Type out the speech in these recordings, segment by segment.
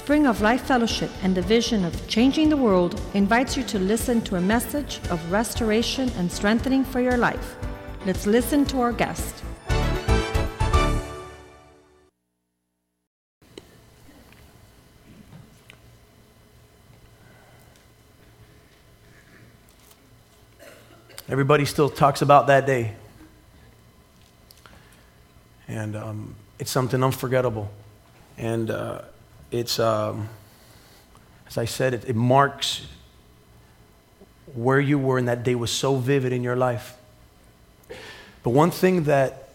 Spring of Life Fellowship and the vision of changing the world invites you to listen to a message of restoration and strengthening for your life. Let's listen to our guest. Everybody still talks about that day. And um, it's something unforgettable. And uh, it's, um, as I said, it, it marks where you were, and that day was so vivid in your life. But one thing that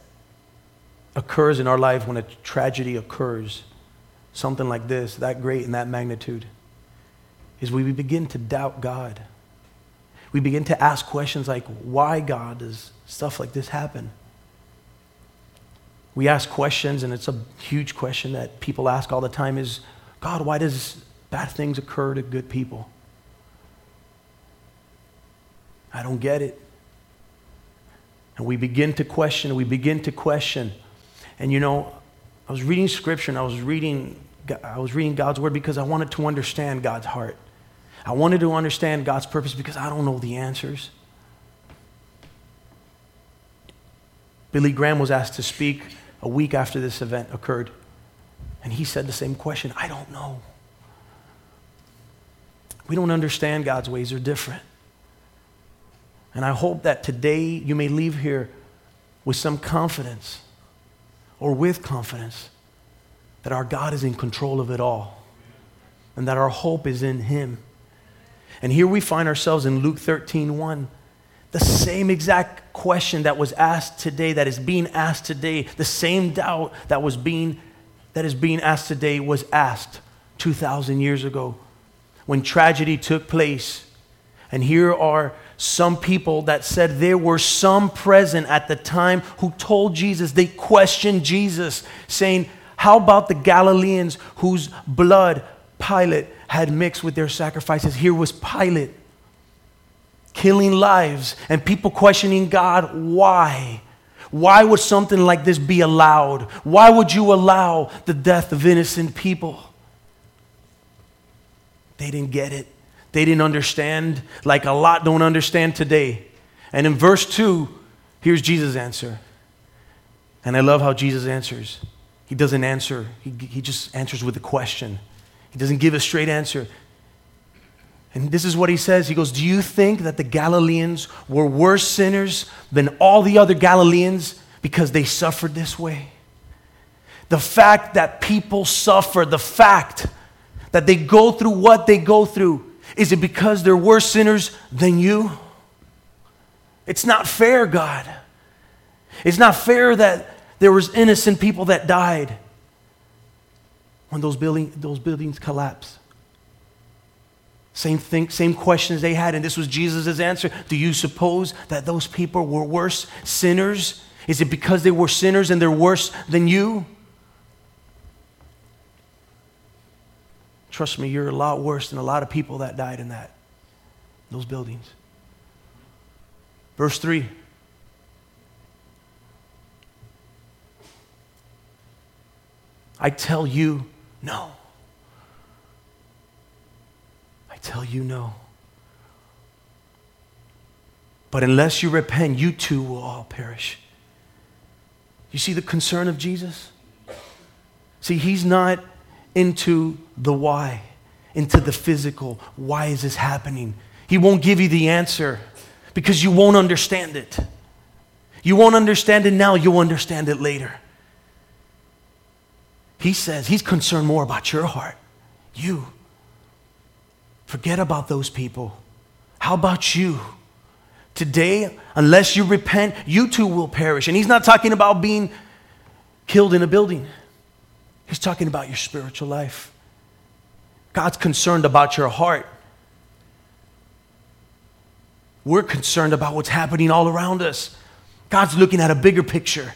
occurs in our life when a tragedy occurs, something like this, that great and that magnitude, is we begin to doubt God. We begin to ask questions like, why, God, does stuff like this happen? We ask questions, and it's a huge question that people ask all the time is, God, why does bad things occur to good people? I don't get it. And we begin to question, we begin to question. And you know, I was reading scripture and I was reading I was reading God's word because I wanted to understand God's heart. I wanted to understand God's purpose because I don't know the answers. Billy Graham was asked to speak a week after this event occurred, and he said the same question I don't know. We don't understand God's ways, they're different. And I hope that today you may leave here with some confidence or with confidence that our God is in control of it all and that our hope is in Him. And here we find ourselves in Luke 13 1. The same exact question that was asked today, that is being asked today, the same doubt that was being that is being asked today was asked 2,000 years ago when tragedy took place. And here are some people that said there were some present at the time who told Jesus, they questioned Jesus, saying, How about the Galileans whose blood Pilate had mixed with their sacrifices? Here was Pilate killing lives and people questioning God, why? Why would something like this be allowed? Why would you allow the death of innocent people? They didn't get it. They didn't understand, like a lot don't understand today. And in verse 2, here's Jesus' answer. And I love how Jesus answers. He doesn't answer, he, he just answers with a question. He doesn't give a straight answer. And this is what he says. He goes, Do you think that the Galileans were worse sinners than all the other Galileans because they suffered this way? The fact that people suffer, the fact that they go through what they go through, is it because they're worse sinners than you? It's not fair, God. It's not fair that there was innocent people that died when those, building, those buildings collapsed. Same thing, same questions they had, and this was Jesus' answer. Do you suppose that those people were worse sinners? Is it because they were sinners and they're worse than you? Trust me, you're a lot worse than a lot of people that died in that, those buildings. Verse 3. I tell you, no. I tell you, no. But unless you repent, you too will all perish. You see the concern of Jesus? See, he's not into the why, into the physical. Why is this happening? He won't give you the answer because you won't understand it. You won't understand it now, you'll understand it later. He says he's concerned more about your heart, you. Forget about those people. How about you? Today, unless you repent, you too will perish. And he's not talking about being killed in a building. He's talking about your spiritual life. God's concerned about your heart. We're concerned about what's happening all around us. God's looking at a bigger picture.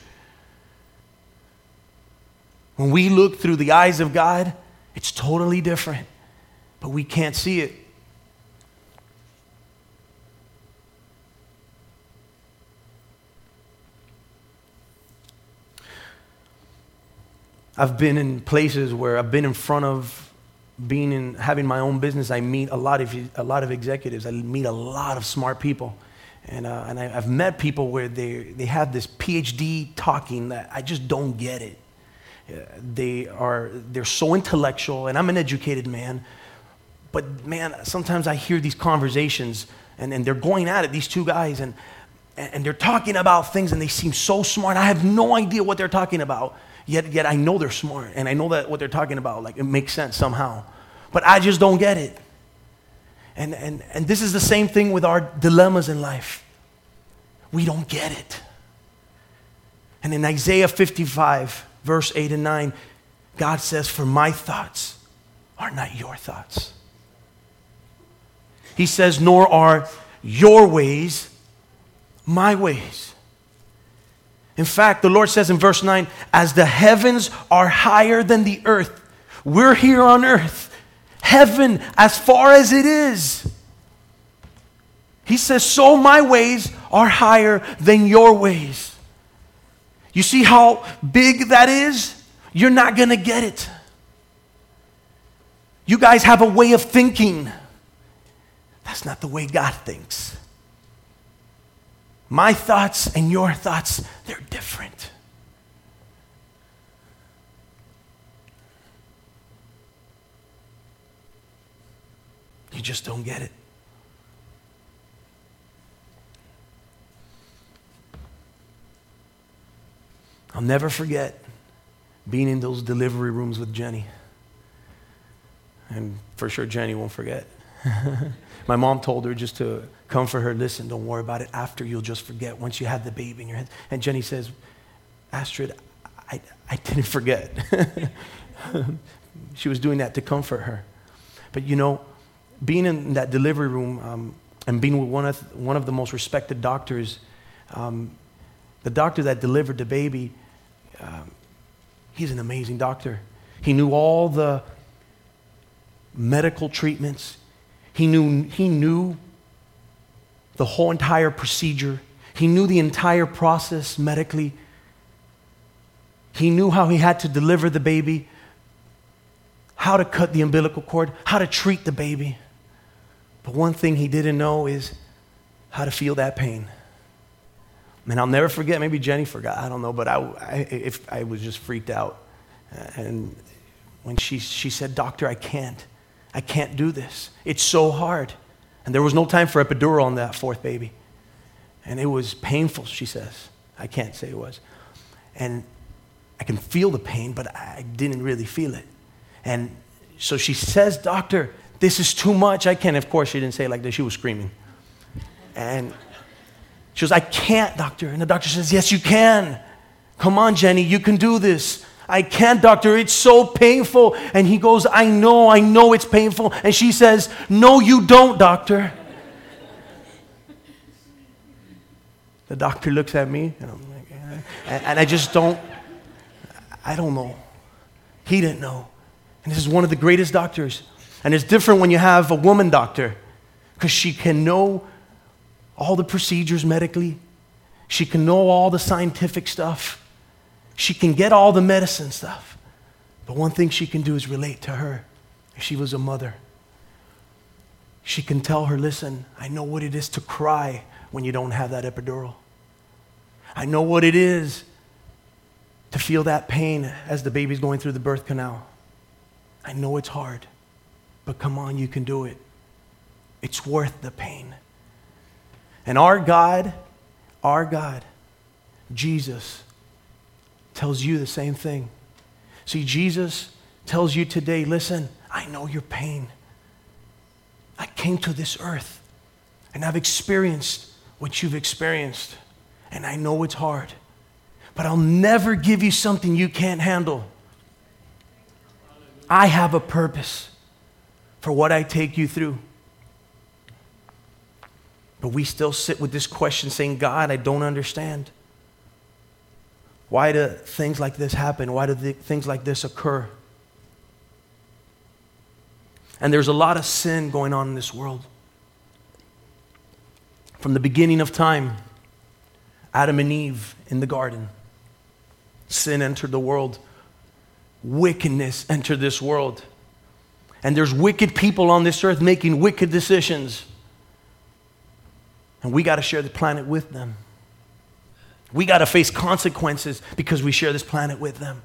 When we look through the eyes of God, it's totally different, but we can't see it. I've been in places where I've been in front of being in having my own business, I meet a lot of a lot of executives. I meet a lot of smart people, and uh, and I, have met people where they they have this PhD talking that I just don't get it. They are they're so intellectual, and I'm an educated man, but man, sometimes I hear these conversations, and, and they're going at it. These two guys, and and they're talking about things, and they seem so smart. I have no idea what they're talking about Yet, yet I know they're smart and I know that what they're talking about, like it makes sense somehow. But I just don't get it. And, and, and this is the same thing with our dilemmas in life. We don't get it. And in Isaiah 55, verse 8 and 9, God says, For my thoughts are not your thoughts. He says, Nor are your ways my ways. In fact, the Lord says in verse 9, as the heavens are higher than the earth, we're here on earth, heaven as far as it is. He says, so my ways are higher than your ways. You see how big that is? You're not going to get it. You guys have a way of thinking. That's not the way God thinks. My thoughts and your thoughts, they're different. You just don't get it. I'll never forget being in those delivery rooms with Jenny. And for sure, Jenny won't forget. My mom told her just to comfort her, listen, don't worry about it. After you'll just forget once you have the baby in your head. And Jenny says, Astrid, I, I didn't forget. she was doing that to comfort her. But you know, being in that delivery room um, and being with one of, one of the most respected doctors, um, the doctor that delivered the baby, um, he's an amazing doctor. He knew all the medical treatments. He knew, he knew the whole entire procedure. He knew the entire process medically. He knew how he had to deliver the baby, how to cut the umbilical cord, how to treat the baby. But one thing he didn't know is how to feel that pain. And I'll never forget, maybe Jenny forgot, I don't know, but I, I, if, I was just freaked out. And when she, she said, Doctor, I can't. I can't do this. It's so hard. And there was no time for epidural on that fourth baby. And it was painful, she says. I can't say it was. And I can feel the pain, but I didn't really feel it. And so she says, Doctor, this is too much. I can't. Of course, she didn't say it like that. She was screaming. And she goes, I can't, doctor. And the doctor says, Yes, you can. Come on, Jenny, you can do this. I can't, doctor. It's so painful. And he goes, I know, I know it's painful. And she says, No, you don't, doctor. the doctor looks at me, and, I'm like, and, I just don't, I don't know. He didn't know. And this is one of the greatest doctors. And it's different when you have a woman doctor because she can know all the procedures medically, she can know all the scientific stuff. She can get all the medicine stuff. But one thing she can do is relate to her. If she was a mother, she can tell her, listen, I know what it is to cry when you don't have that epidural. I know what it is to feel that pain as the baby's going through the birth canal. I know it's hard, but come on, you can do it. It's worth the pain. And our God, our God, Jesus, tells you the same thing. See, Jesus tells you today listen, I know your pain. I came to this earth and I've experienced what you've experienced, and I know it's hard, but I'll never give you something you can't handle. I have a purpose for what I take you through. But we still sit with this question saying, God, I don't understand. Why do things like this happen? Why do things like this occur? And there's a lot of sin going on in this world. From the beginning of time, Adam and Eve in the garden, sin entered the world, wickedness entered this world. And there's wicked people on this earth making wicked decisions. And we got to share the planet with them. We got to face consequences because we share this planet with them.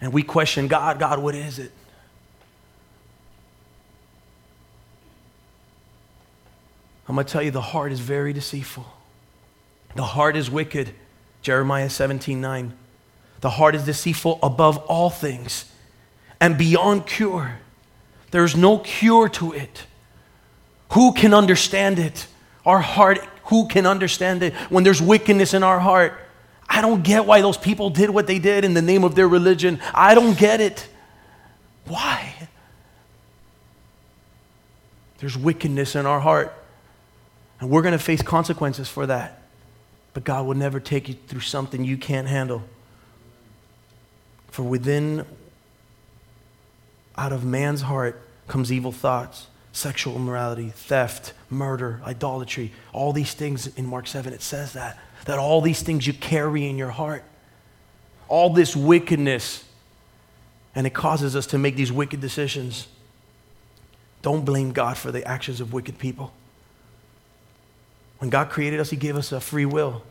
And we question God God, what is it? I'm going to tell you the heart is very deceitful. The heart is wicked. Jeremiah 17 9. The heart is deceitful above all things and beyond cure. There's no cure to it. Who can understand it? Our heart, who can understand it when there's wickedness in our heart? I don't get why those people did what they did in the name of their religion. I don't get it. Why? There's wickedness in our heart. And we're going to face consequences for that. But God will never take you through something you can't handle. For within, out of man's heart, comes evil thoughts, sexual immorality, theft, murder, idolatry, all these things in Mark 7, it says that. That all these things you carry in your heart, all this wickedness, and it causes us to make these wicked decisions. Don't blame God for the actions of wicked people. When God created us, He gave us a free will.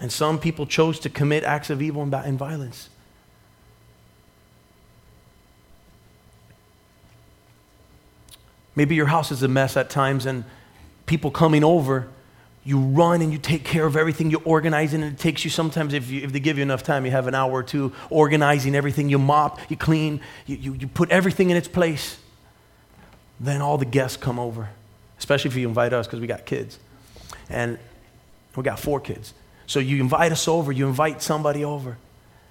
And some people chose to commit acts of evil and violence. Maybe your house is a mess at times, and people coming over, you run and you take care of everything, you organize it, and it takes you sometimes, if, you, if they give you enough time, you have an hour or two organizing everything. You mop, you clean, you, you, you put everything in its place. Then all the guests come over especially if you invite us because we got kids. And we got four kids. So you invite us over, you invite somebody over,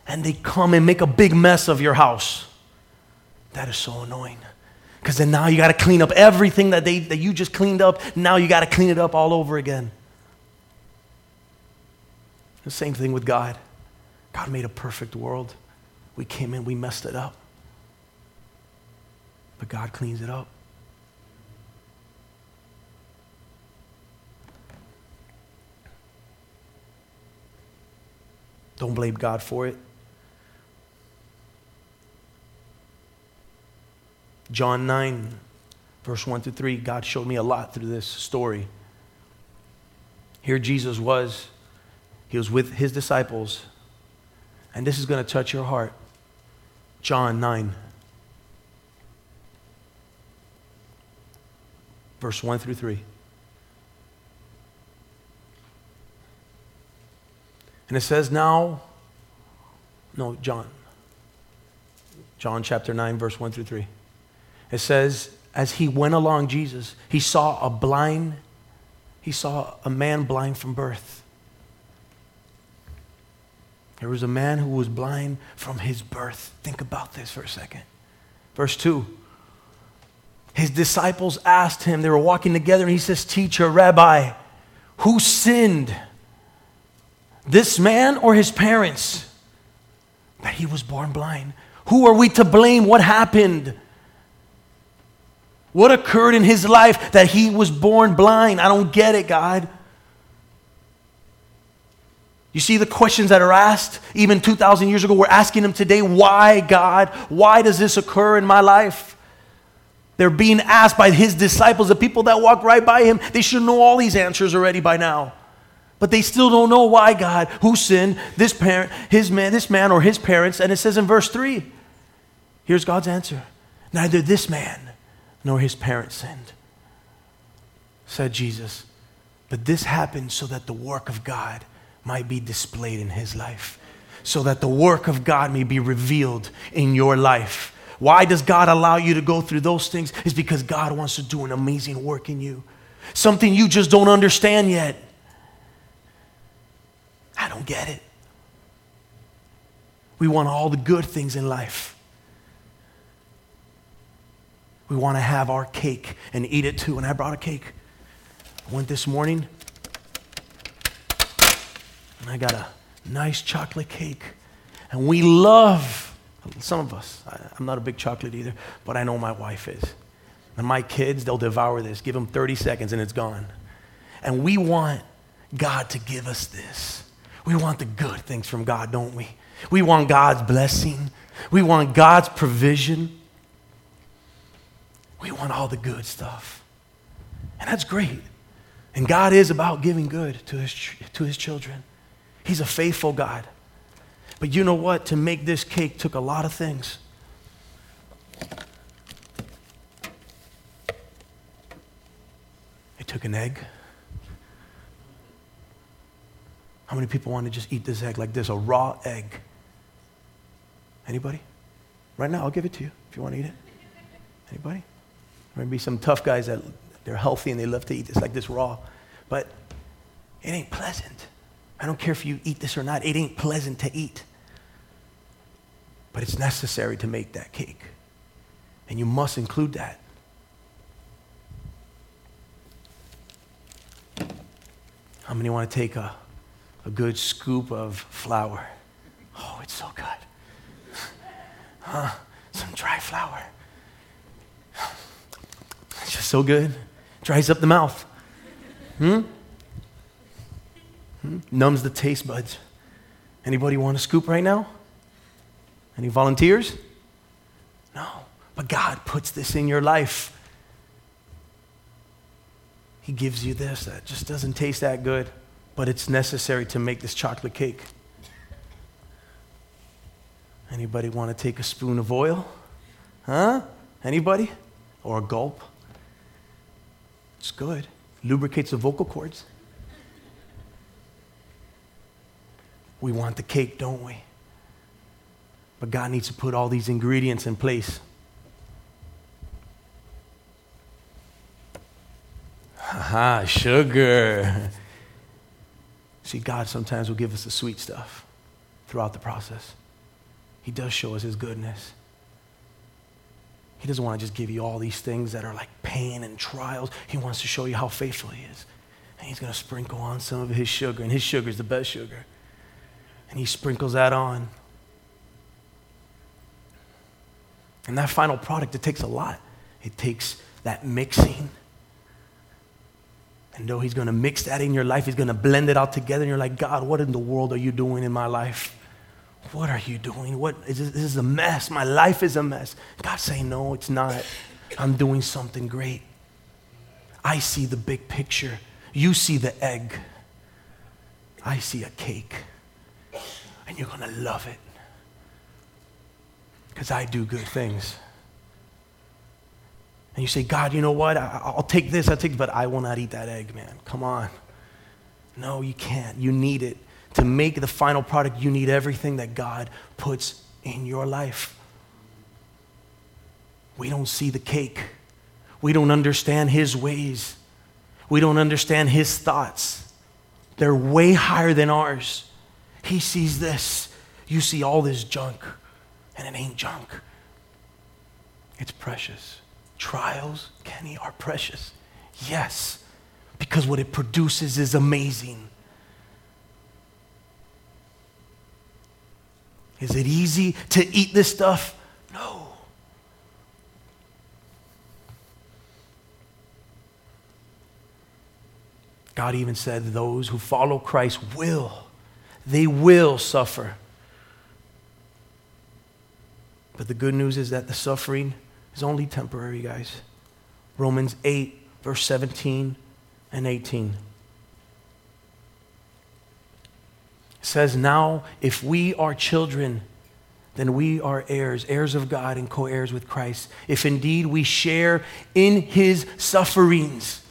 and they come and make a big mess of your house. That is so annoying. Because then now you got to clean up everything that, they, that you just cleaned up. Now you got to clean it up all over again. The same thing with God. God made a perfect world. We came in, we messed it up. But God cleans it up. Don't blame God for it. John 9, verse 1 through 3, God showed me a lot through this story. Here Jesus was, he was with his disciples, and this is going to touch your heart. John 9, verse 1 through 3. And it says, Now, no, John. John chapter 9, verse 1 through 3. It says, As he went along, Jesus, he saw a blind, he saw a man blind from birth. There was a man who was blind from his birth. Think about this for a second. Verse 2. His disciples asked him, they were walking together, and he says, Teacher, Rabbi, who sinned? this man or his parents that he was born blind? Who are we to blame? What happened? What occurred in his life that he was born blind? I don't get it, God. You see the questions that are asked even 2,000 years ago, we're asking them today. Why, God? Why does this occur in my life? They're being asked by his disciples, the people that walk right by him. They should know all these answers already by now. But they still don't know why God, who sinned, this parent, his man, this man or his parents. And it says in verse 3, here's God's answer. Neither this man nor his parents sinned, said Jesus. But this happened so that the work of God might be displayed in his life, so that the work of God may be revealed in your life. Why does God allow you to go through those things? Is because God wants to do an amazing work in you. Something you just don't understand yet. I don't get it. We want all the good things in life. We want to have our cake and eat it too. And I brought a cake. I went this morning and I got a nice chocolate cake. And we love, some of us, I, I'm not a big chocolate either, but I know my wife is. And my kids, they'll devour this. Give them 30 seconds and it's gone. And we want God to give us this. We want the good things from God, don't we? We want God's blessing. We want God's provision. We want all the good stuff. And that's great. And God is about giving good to his, to his children. He's a faithful God. But you know what? To make this cake took a lot of things. It took an egg. How many people want to just eat this egg like this, a raw egg? Anybody? Right now, I'll give it to you if you want to eat it. Anybody? Maybe some tough guys that they're healthy and they love to eat this like this raw. But it ain't pleasant. I don't care if you eat this or not, it ain't pleasant to eat. But it's necessary to make that cake. And you must include that. How many want to take a, a good scoop of flour? Oh, it's so good. huh? Some dry flour. It's just so good. Dries up the mouth. Hmm? hmm? Numbs the taste buds. Anybody want a scoop right now? Any volunteers? No. But God puts this in your life. He gives you this that just doesn't taste that good, but it's necessary to make this chocolate cake. Anybody want to take a spoon of oil? Huh? Anybody? Or a gulp? It's good. Lubricates the vocal cords. We want the cake, don't we? But God needs to put all these ingredients in place. Aha, sugar. See, God sometimes will give us the sweet stuff throughout the process. He does show us His goodness. He doesn't want to just give you all these things that are like pain and trials. He wants to show you how faithful He is. And He's going to sprinkle on some of His sugar, and His sugar is the best sugar. And He sprinkles that on. And that final product, it takes a lot. It takes that mixing. And though He's going to mix that in your life, He's going to blend it all together, and you're like, God, what in the world are you doing in my life? What are you doing? What is this, this is a mess. My life is a mess. God saying, No, it's not. I'm doing something great. I see the big picture. You see the egg. I see a cake. And you're going to love it. Because I do good things. And you say, God, you know what? I, will take this, I'll take but I will not eat that egg, man. Come on. No, you can't. You need it to make the final product, you need everything that God puts in your life. We don't see the cake. We don't understand His ways. We don't understand His thoughts. They're way higher than ours. He sees this. You see all this junk, and it ain't junk. It's precious. Trials, Kenny, are precious. Yes, because what it produces is amazing. Is it easy to eat this stuff? No. God even said those who follow Christ will, they will suffer. But the good news is that the suffering is only temporary, guys. Romans 8, verse 17 and 18. Says, Now, if we are children, then we are heirs, heirs of God and co heirs with Christ. If indeed we share in his sufferings,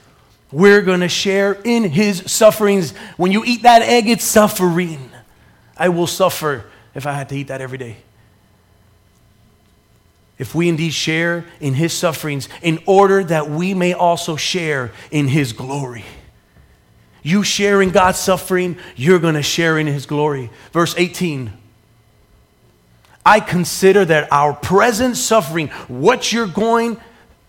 we're going to share in his sufferings. When you eat that egg, it's suffering. I will suffer if I had to eat that every day. If we indeed share in his sufferings, in order that we may also share in his glory. You share in God's suffering, you're going to share in His glory. Verse 18 I consider that our present suffering, what you're going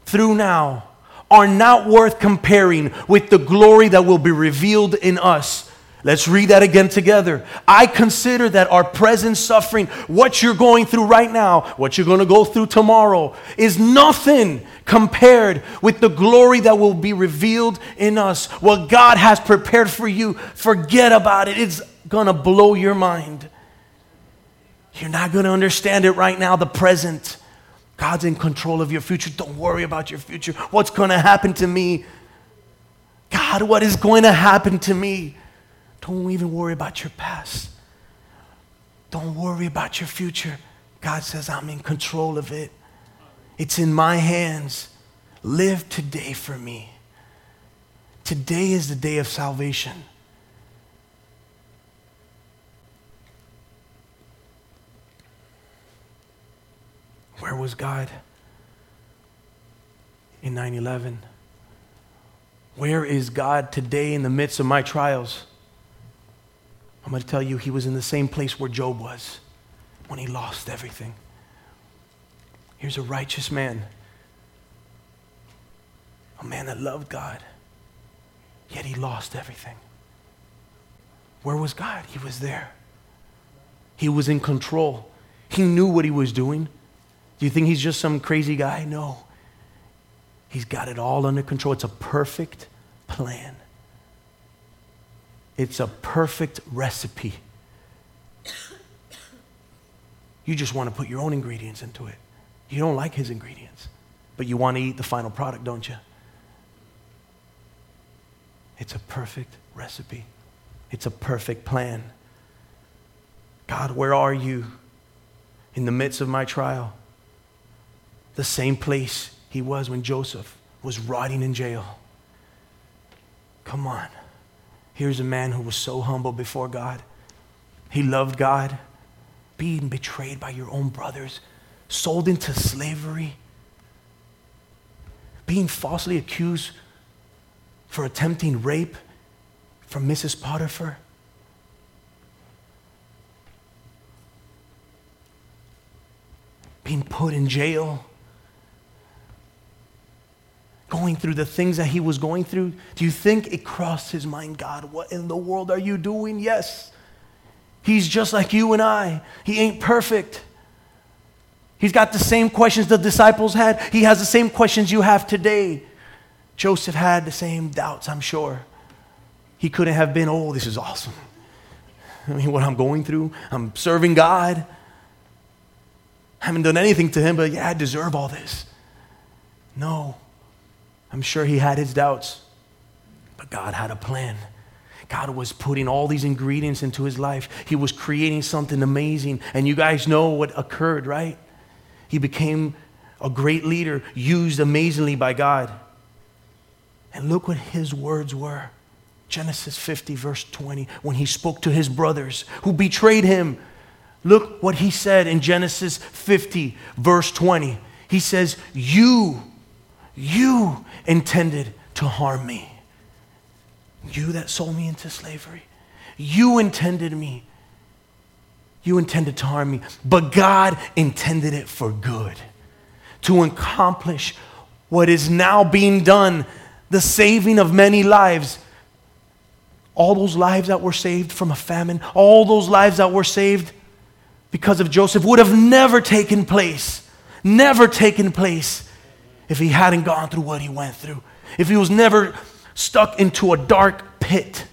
through now, are not worth comparing with the glory that will be revealed in us. Let's read that again together. I consider that our present suffering, what you're going through right now, what you're going to go through tomorrow, is nothing compared with the glory that will be revealed in us. What God has prepared for you, forget about it. It's gonna blow your mind. You're not gonna understand it right now, the present. God's in control of your future. Don't worry about your future. What's gonna happen to me? God, what is going to happen to me? Don't even worry about your past. Don't worry about your future. God says, I'm in control of it. It's in my hands. Live today for me. Today is the day of salvation. Where was God in 9 11? Where is God today in the midst of my trials? I'm going to tell you, he was in the same place where Job was when he lost everything. Here's a righteous man, a man that loved God, yet he lost everything. Where was God? He was there. He was in control. He knew what he was doing. Do you think he's just some crazy guy? No. He's got it all under control. It's a perfect plan. It's a perfect recipe. You just want to put your own ingredients into it. You don't like his ingredients, but you want to eat the final product, don't you? It's a perfect recipe. It's a perfect plan. God, where are you in the midst of my trial? The same place he was when Joseph was rotting in jail. Come on. Here's a man who was so humble before God. He loved God, being betrayed by your own brothers, sold into slavery, being falsely accused for attempting rape from Mrs. Potiphar. Being put in jail going through the things that he was going through, do you think it crossed his mind, God, what in the world are you doing? Yes. He's just like you and I. He ain't perfect. He's got the same questions the disciples had. He has the same questions you have today. Joseph had the same doubts, I'm sure. He couldn't have been, oh, this is awesome. I mean, what I'm going through, I'm serving God. I haven't done anything to him, but yeah, I deserve all this. No. I'm sure he had his doubts, but God had a plan. God was putting all these ingredients into his life. He was creating something amazing. And you guys know what occurred, right? He became a great leader, used amazingly by God. And look what his words were Genesis 50, verse 20, when he spoke to his brothers who betrayed him. Look what he said in Genesis 50, verse 20. He says, You you intended to harm me. You that sold me into slavery. You intended me. You intended to harm me. But God intended it for good to accomplish what is now being done the saving of many lives. All those lives that were saved from a famine, all those lives that were saved because of Joseph would have never taken place. Never taken place if he hadn't gone through what he went through, if he was never stuck into a dark pit,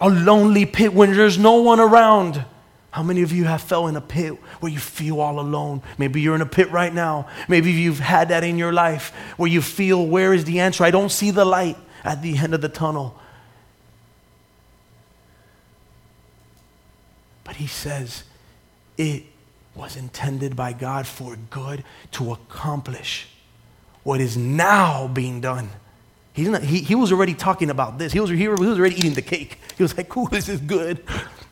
a lonely pit when there's no one around. How many of you have fell in a pit where you feel all alone? Maybe you're in a pit right now. Maybe you've had that in your life where you feel, where is the answer? I don't see the light at the end of the tunnel. But he says, it was intended by God for good to accomplish what is now being done. He's not, he, he was already talking about this. He was, he was already eating the cake. He was like, cool, this is good.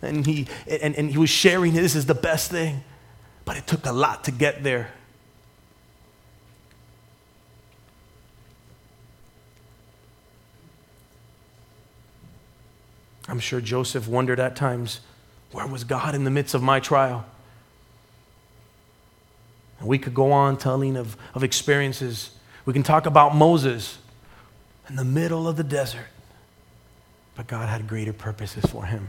And he, and, and he was sharing this is the best thing. But it took a lot to get there. I'm sure Joseph wondered at times, where was God in the midst of my trial? And we could go on telling of, of experiences we can talk about Moses in the middle of the desert, but God had greater purposes for him.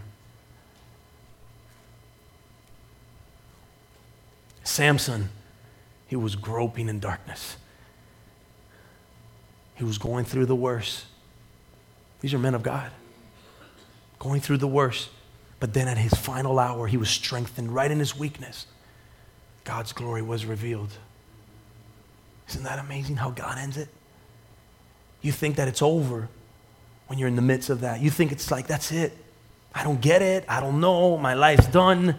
Samson, he was groping in darkness. He was going through the worst. These are men of God, going through the worst. But then at his final hour, he was strengthened right in his weakness. God's glory was revealed. Isn't that amazing how God ends it? You think that it's over when you're in the midst of that. You think it's like, that's it. I don't get it. I don't know. My life's done.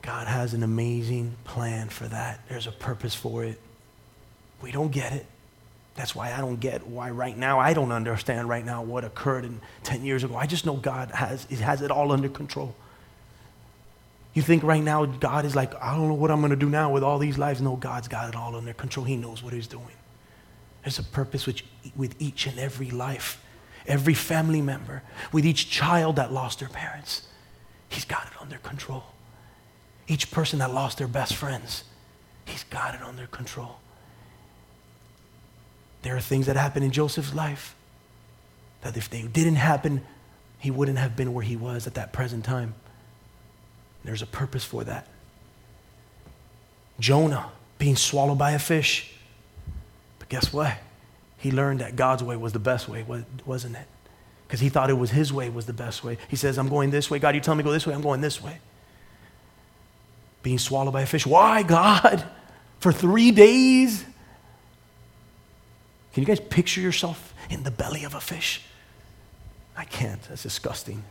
God has an amazing plan for that. There's a purpose for it. We don't get it. That's why I don't get why right now I don't understand right now what occurred in 10 years ago. I just know God has, has it all under control. You think right now God is like, I don't know what I'm going to do now with all these lives. No, God's got it all under control. He knows what He's doing. There's a purpose with, with each and every life, every family member, with each child that lost their parents. He's got it under control. Each person that lost their best friends, He's got it under control. There are things that happen in Joseph's life that if they didn't happen, he wouldn't have been where he was at that present time. There's a purpose for that. Jonah being swallowed by a fish. But guess what? He learned that God's way was the best way, wasn't it? Because he thought it was his way was the best way. He says, I'm going this way. God, you tell me to go this way. I'm going this way. Being swallowed by a fish. Why, God? For three days? Can you guys picture yourself in the belly of a fish? I can't. That's disgusting.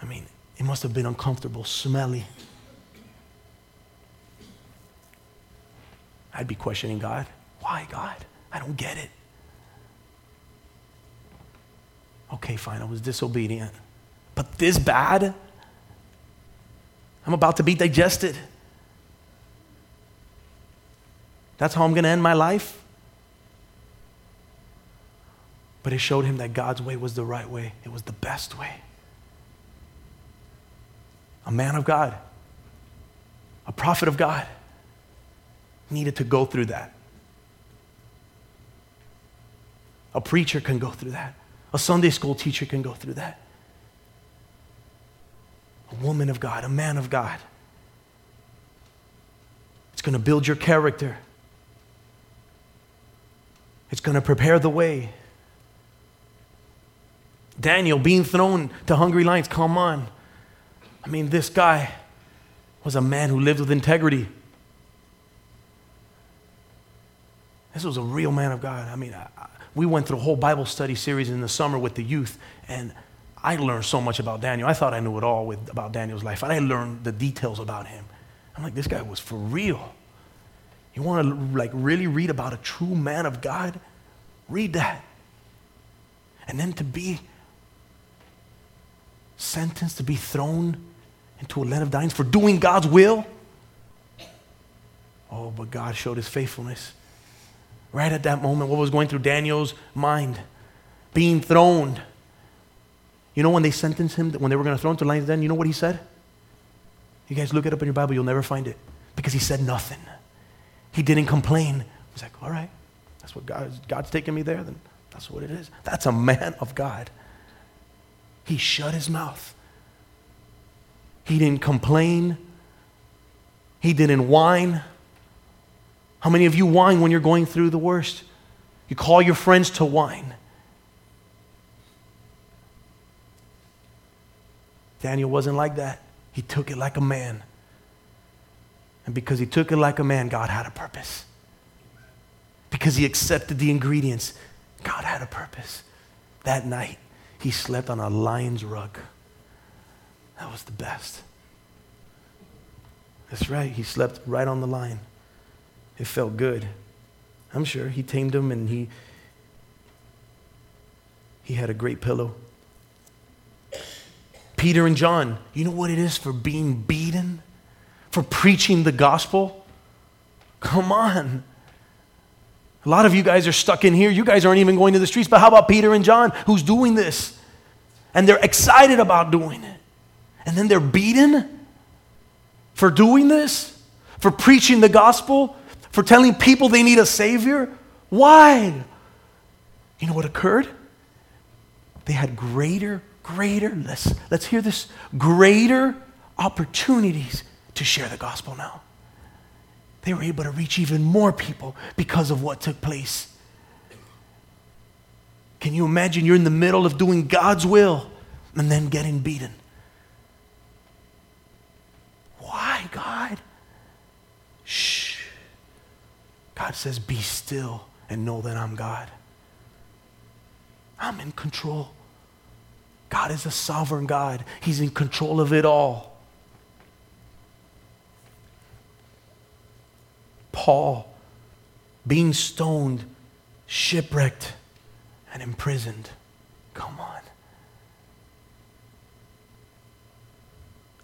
I mean, it must have been uncomfortable, smelly. I'd be questioning God. Why, God? I don't get it. Okay, fine, I was disobedient. But this bad? I'm about to be digested. That's how I'm going to end my life? But it showed him that God's way was the right way, it was the best way. A man of God, a prophet of God, needed to go through that. A preacher can go through that. A Sunday school teacher can go through that. A woman of God, a man of God. It's going to build your character. It's going to prepare the way. Daniel being thrown to hungry lions, come on. I mean, this guy was a man who lived with integrity. This was a real man of God. I mean, I, I, we went through a whole Bible study series in the summer with the youth, and I learned so much about Daniel. I thought I knew it all with, about Daniel's life, and I learned the details about him. I'm like, this guy was for real. You want to like really read about a true man of God? Read that. And then to be sentenced to be thrown into a land of dying for doing God's will? Oh, but God showed his faithfulness. Right at that moment, what was going through Daniel's mind? Being thrown. You know when they sentenced him, when they were going to throw him to lion's den, you know what he said? You guys look it up in your Bible, you'll never find it. Because he said nothing. He didn't complain. He's like, all right, that's what God, God's taking me there, then that's what it is. That's a man of God. He shut his mouth. He didn't complain. He didn't whine. How many of you whine when you're going through the worst? You call your friends to whine. Daniel wasn't like that. He took it like a man. And because he took it like a man, God had a purpose. Because he accepted the ingredients, God had a purpose. That night, he slept on a lion's rug. That was the best. That's right. He slept right on the line. It felt good. I'm sure he tamed him and he he had a great pillow. Peter and John, you know what it is for being beaten? For preaching the gospel? Come on. A lot of you guys are stuck in here. You guys aren't even going to the streets. But how about Peter and John, who's doing this? And they're excited about doing it. And then they're beaten for doing this, for preaching the gospel, for telling people they need a Savior. Why? You know what occurred? They had greater, greater, let's, let's hear this, greater opportunities to share the gospel now they were able to reach even more people because of what took place. Can you imagine you're in the middle of doing God's will and then getting beaten. Why, God? Shh. God says, Be still and know that I'm God. I'm in control. God is a sovereign God, He's in control of it all. Paul, being stoned, shipwrecked, and imprisoned. Come on.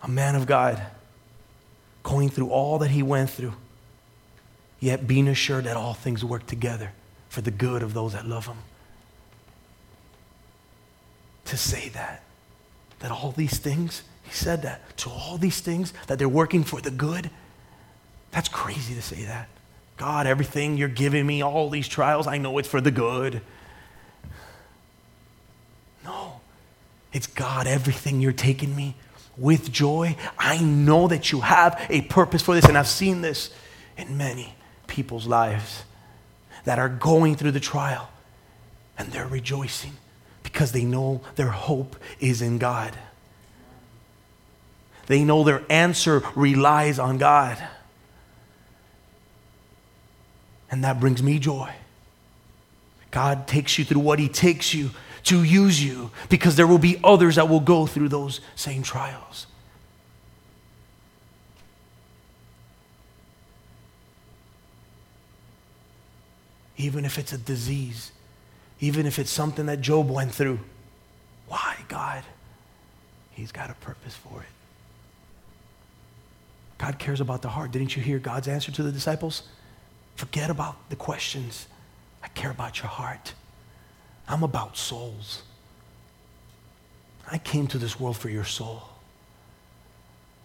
A man of God going through all that he went through, yet being assured that all things work together for the good of those that love him. To say that, that all these things, he said that, to all these things, that they're working for the good, that's crazy to say that. God, everything you're giving me, all these trials, I know it's for the good. No, it's God, everything you're taking me with joy. I know that you have a purpose for this, and I've seen this in many people's lives that are going through the trial and they're rejoicing because they know their hope is in God. They know their answer relies on God. And that brings me joy. God takes you through what He takes you to use you because there will be others that will go through those same trials. Even if it's a disease, even if it's something that Job went through. Why, God? He's got a purpose for it. God cares about the heart. Didn't you hear God's answer to the disciples? Forget about the questions. I care about your heart. I'm about souls. I came to this world for your soul.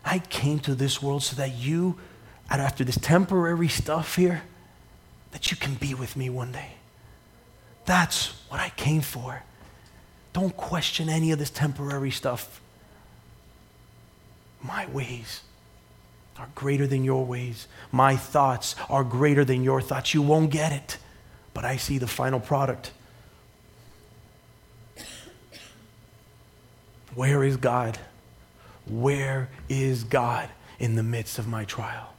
I came to this world so that you, after this temporary stuff here, that you can be with me one day. That's what I came for. Don't question any of this temporary stuff. My ways are greater than your ways. My thoughts are greater than your thoughts. You won't get it, but I see the final product. Where is God? Where is God in the midst of my trial?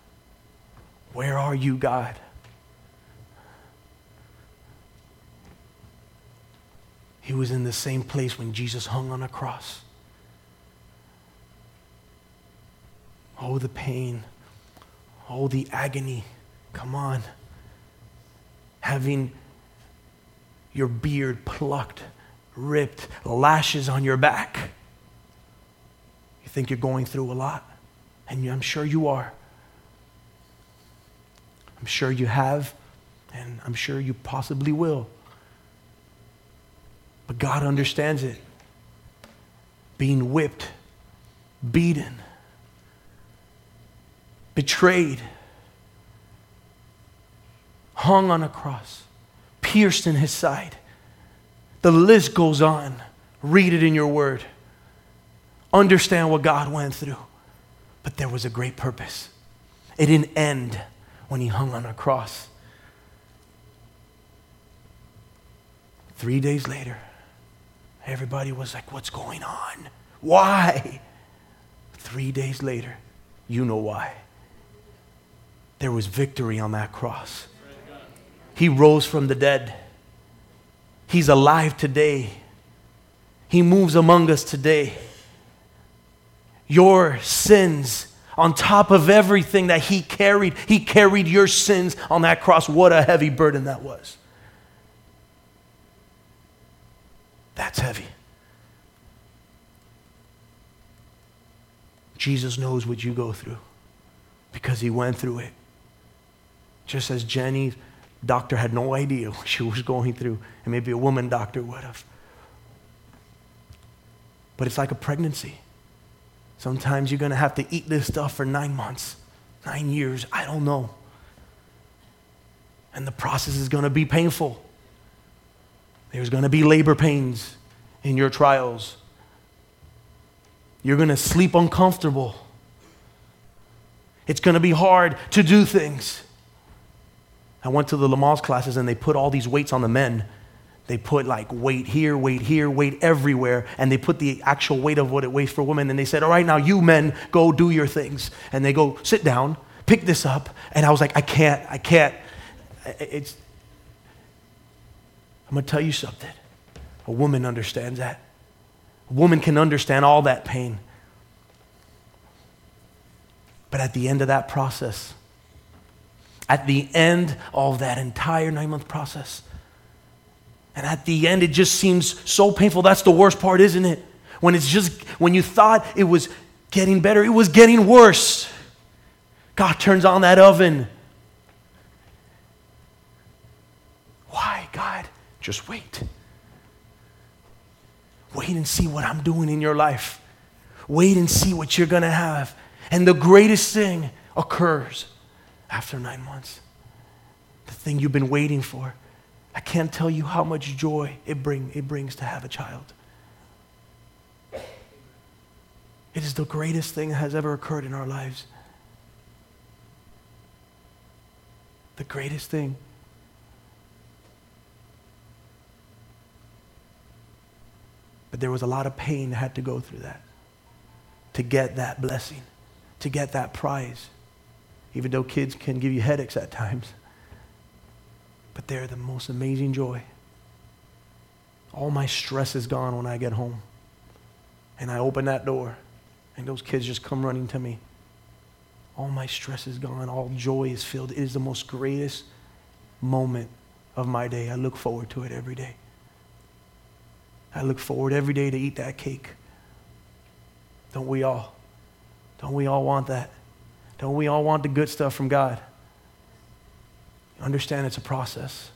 Where are you, God? He was in the same place when Jesus hung on a cross. Oh, the pain. Oh, the agony. Come on. Having your beard plucked, ripped, lashes on your back. You think you're going through a lot, and I'm sure you are. I'm sure you have, and I'm sure you possibly will. But God understands it. Being whipped, beaten, betrayed, hung on a cross, pierced in his side. The list goes on. Read it in your word. Understand what God went through. But there was a great purpose. It didn't end when he hung on a cross. Three days later, Everybody was like, What's going on? Why? Three days later, you know why. There was victory on that cross. He rose from the dead. He's alive today. He moves among us today. Your sins, on top of everything that He carried, He carried your sins on that cross. What a heavy burden that was. That's heavy. Jesus knows what you go through because he went through it. Just as Jenny's doctor had no idea what she was going through, and maybe a woman doctor would have. But it's like a pregnancy. Sometimes you're going to have to eat this stuff for nine months, nine years, I don't know. And the process is going to be painful. There's going to be labor pains in your trials. You're going to sleep uncomfortable. It's going to be hard to do things. I went to the Lamaze classes and they put all these weights on the men. they put like weight here, weight here, weight everywhere, and they put the actual weight of what it weighs for women. And they said, All right, now you men go do your things. And they go, Sit down, pick this up. And I was like, I can't, I can't. It's, I'm going to tell you something. A woman understands that. A woman can understand all that pain. But at the end of that process, at the end of that entire nine month process, and at the end, it just seems so painful. That's the worst part, isn't it? When it's just, when you thought it was getting better, it was getting worse. God turns on that oven. Why, God? Just wait. Wait and see what I'm doing in your life. Wait and see what you're going to have. And the greatest thing occurs after nine months. The thing you've been waiting for. I can't tell you how much joy it, bring, it brings to have a child. It is the greatest thing that has ever occurred in our lives. The greatest thing. But there was a lot of pain that had to go through that to get that blessing, to get that prize. Even though kids can give you headaches at times but they're the most amazing joy. All my stress is gone when I get home. And I open that door, and those kids just come running to me. All my stress is gone. All joy is filled. It is the most greatest moment of my day. I look forward to it every day. I look forward every day to eat that cake. Don't we all? Don't we all want that? Don't we all want the good stuff from God? Understand it's a process.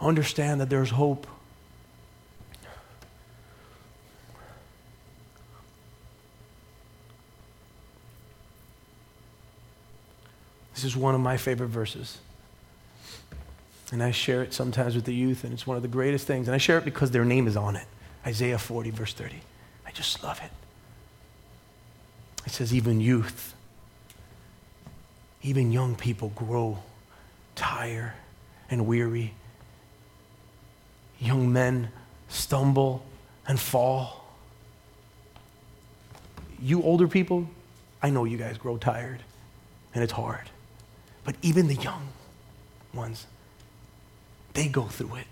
Understand that there's hope. This is one of my favorite verses. And I share it sometimes with the youth, and it's one of the greatest things. And I share it because their name is on it Isaiah 40, verse 30. I just love it. It says, even youth even young people grow tired and weary. Young men stumble and fall. You older people, I know you guys grow tired and it's hard. But even the young ones, they go through it.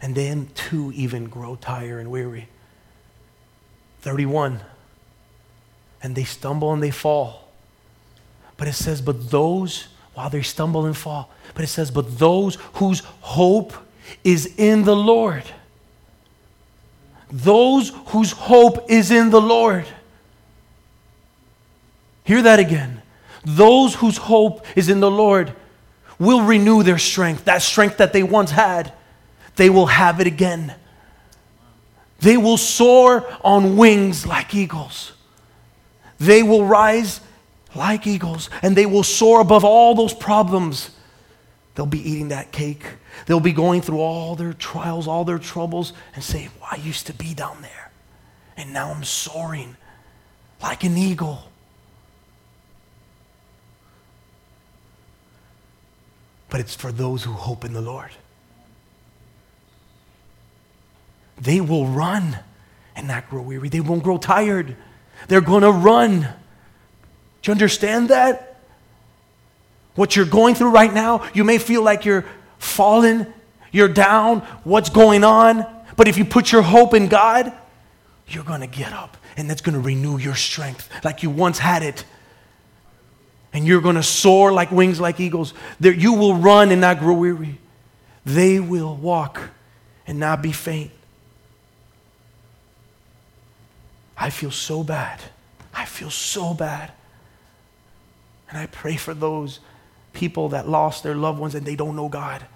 And then too even grow tired and weary. 31. And they stumble and they fall. But it says, but those, while they stumble and fall, but it says, but those whose hope is in the Lord. Those whose hope is in the Lord. Hear that again. Those whose hope is in the Lord will renew their strength. That strength that they once had, they will have it again. They will soar on wings like eagles. They will rise like eagles, and they will soar above all those problems. They'll be eating that cake. They'll be going through all their trials, all their troubles, and say, well, I used to be down there, and now I'm soaring like an eagle. But it's for those who hope in the Lord. They will run and not grow weary. They won't grow tired. They're going to run do you understand that? What you're going through right now, you may feel like you're fallen, you're down, what's going on? But if you put your hope in God, you're going to get up and that's going to renew your strength like you once had it. And you're going to soar like wings like eagles. There, you will run and not grow weary. They will walk and not be faint. I feel so bad. I feel so bad and I pray for those people that lost their loved ones and they don't know God.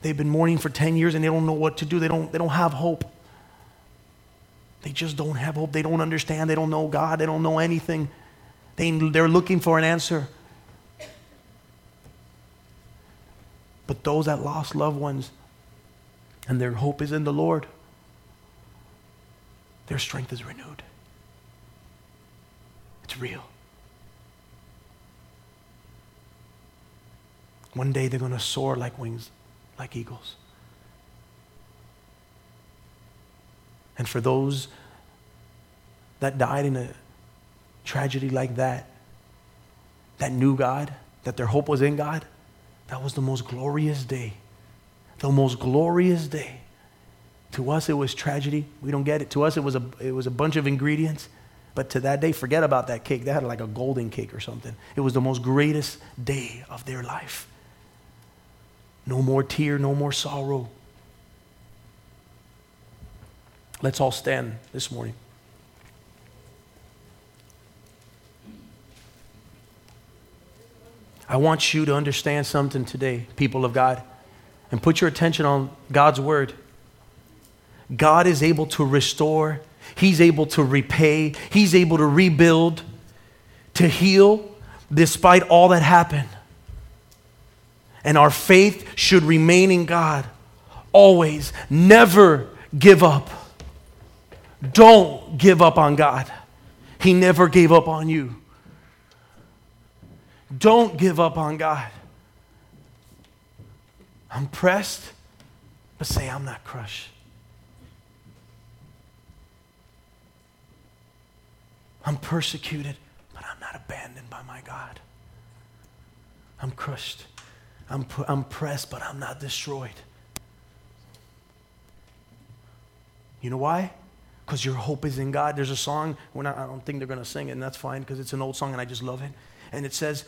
They've been mourning for 10 years and they don't know what to do. They don't, they don't have hope. They just don't have hope. They don't understand. They don't know God. They don't know anything. They, they're looking for an answer. But those that lost loved ones and their hope is in the Lord, their strength is renewed. It's real. One day they're going to soar like wings, like eagles. And for those that died in a tragedy like that, that knew God, that their hope was in God, that was the most glorious day. The most glorious day. To us, it was tragedy. We don't get it. To us, it was a, it was a bunch of ingredients. But to that day, forget about that cake. They had like a golden cake or something. It was the most greatest day of their life. No more tear, no more sorrow. Let's all stand this morning. I want you to understand something today, people of God, and put your attention on God's word. God is able to restore, He's able to repay, He's able to rebuild, to heal, despite all that happened. And our faith should remain in God always. Never give up. Don't give up on God. He never gave up on you. Don't give up on God. I'm pressed, but say, I'm not crushed. I'm persecuted, but I'm not abandoned by my God. I'm crushed. I'm, I'm pressed, but I'm not destroyed. You know why? Because your hope is in God. There's a song, not, I don't think they're going to sing it, and that's fine because it's an old song and I just love it. And it says,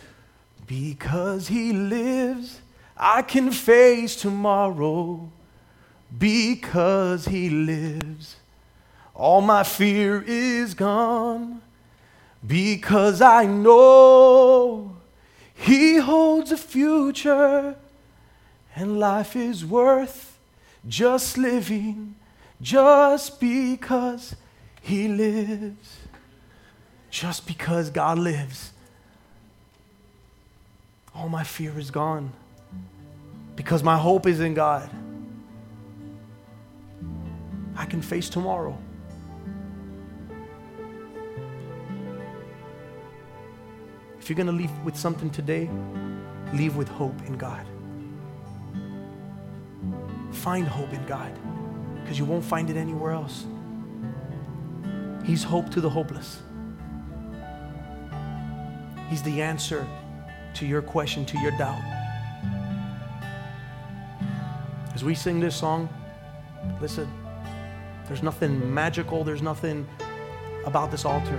Because He lives, I can face tomorrow. Because He lives, all my fear is gone. Because I know he holds a future, and life is worth just living just because He lives. Just because God lives. All my fear is gone because my hope is in God. I can face tomorrow. If you're going to leave with something today, leave with hope in God. Find hope in God because you won't find it anywhere else. He's hope to the hopeless. He's the answer to your question, to your doubt. As we sing this song, listen, there's nothing magical, there's nothing about this altar.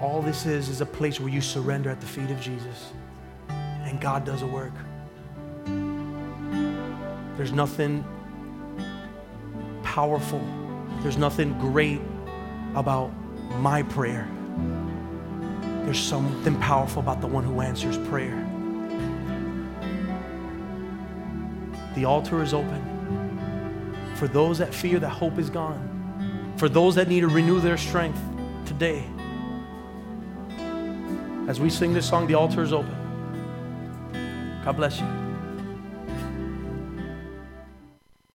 All this is is a place where you surrender at the feet of Jesus and God does a work. There's nothing powerful, there's nothing great about my prayer. There's something powerful about the one who answers prayer. The altar is open. For those that fear that hope is gone, for those that need to renew their strength today, as we sing this song, the altar is open. God bless you.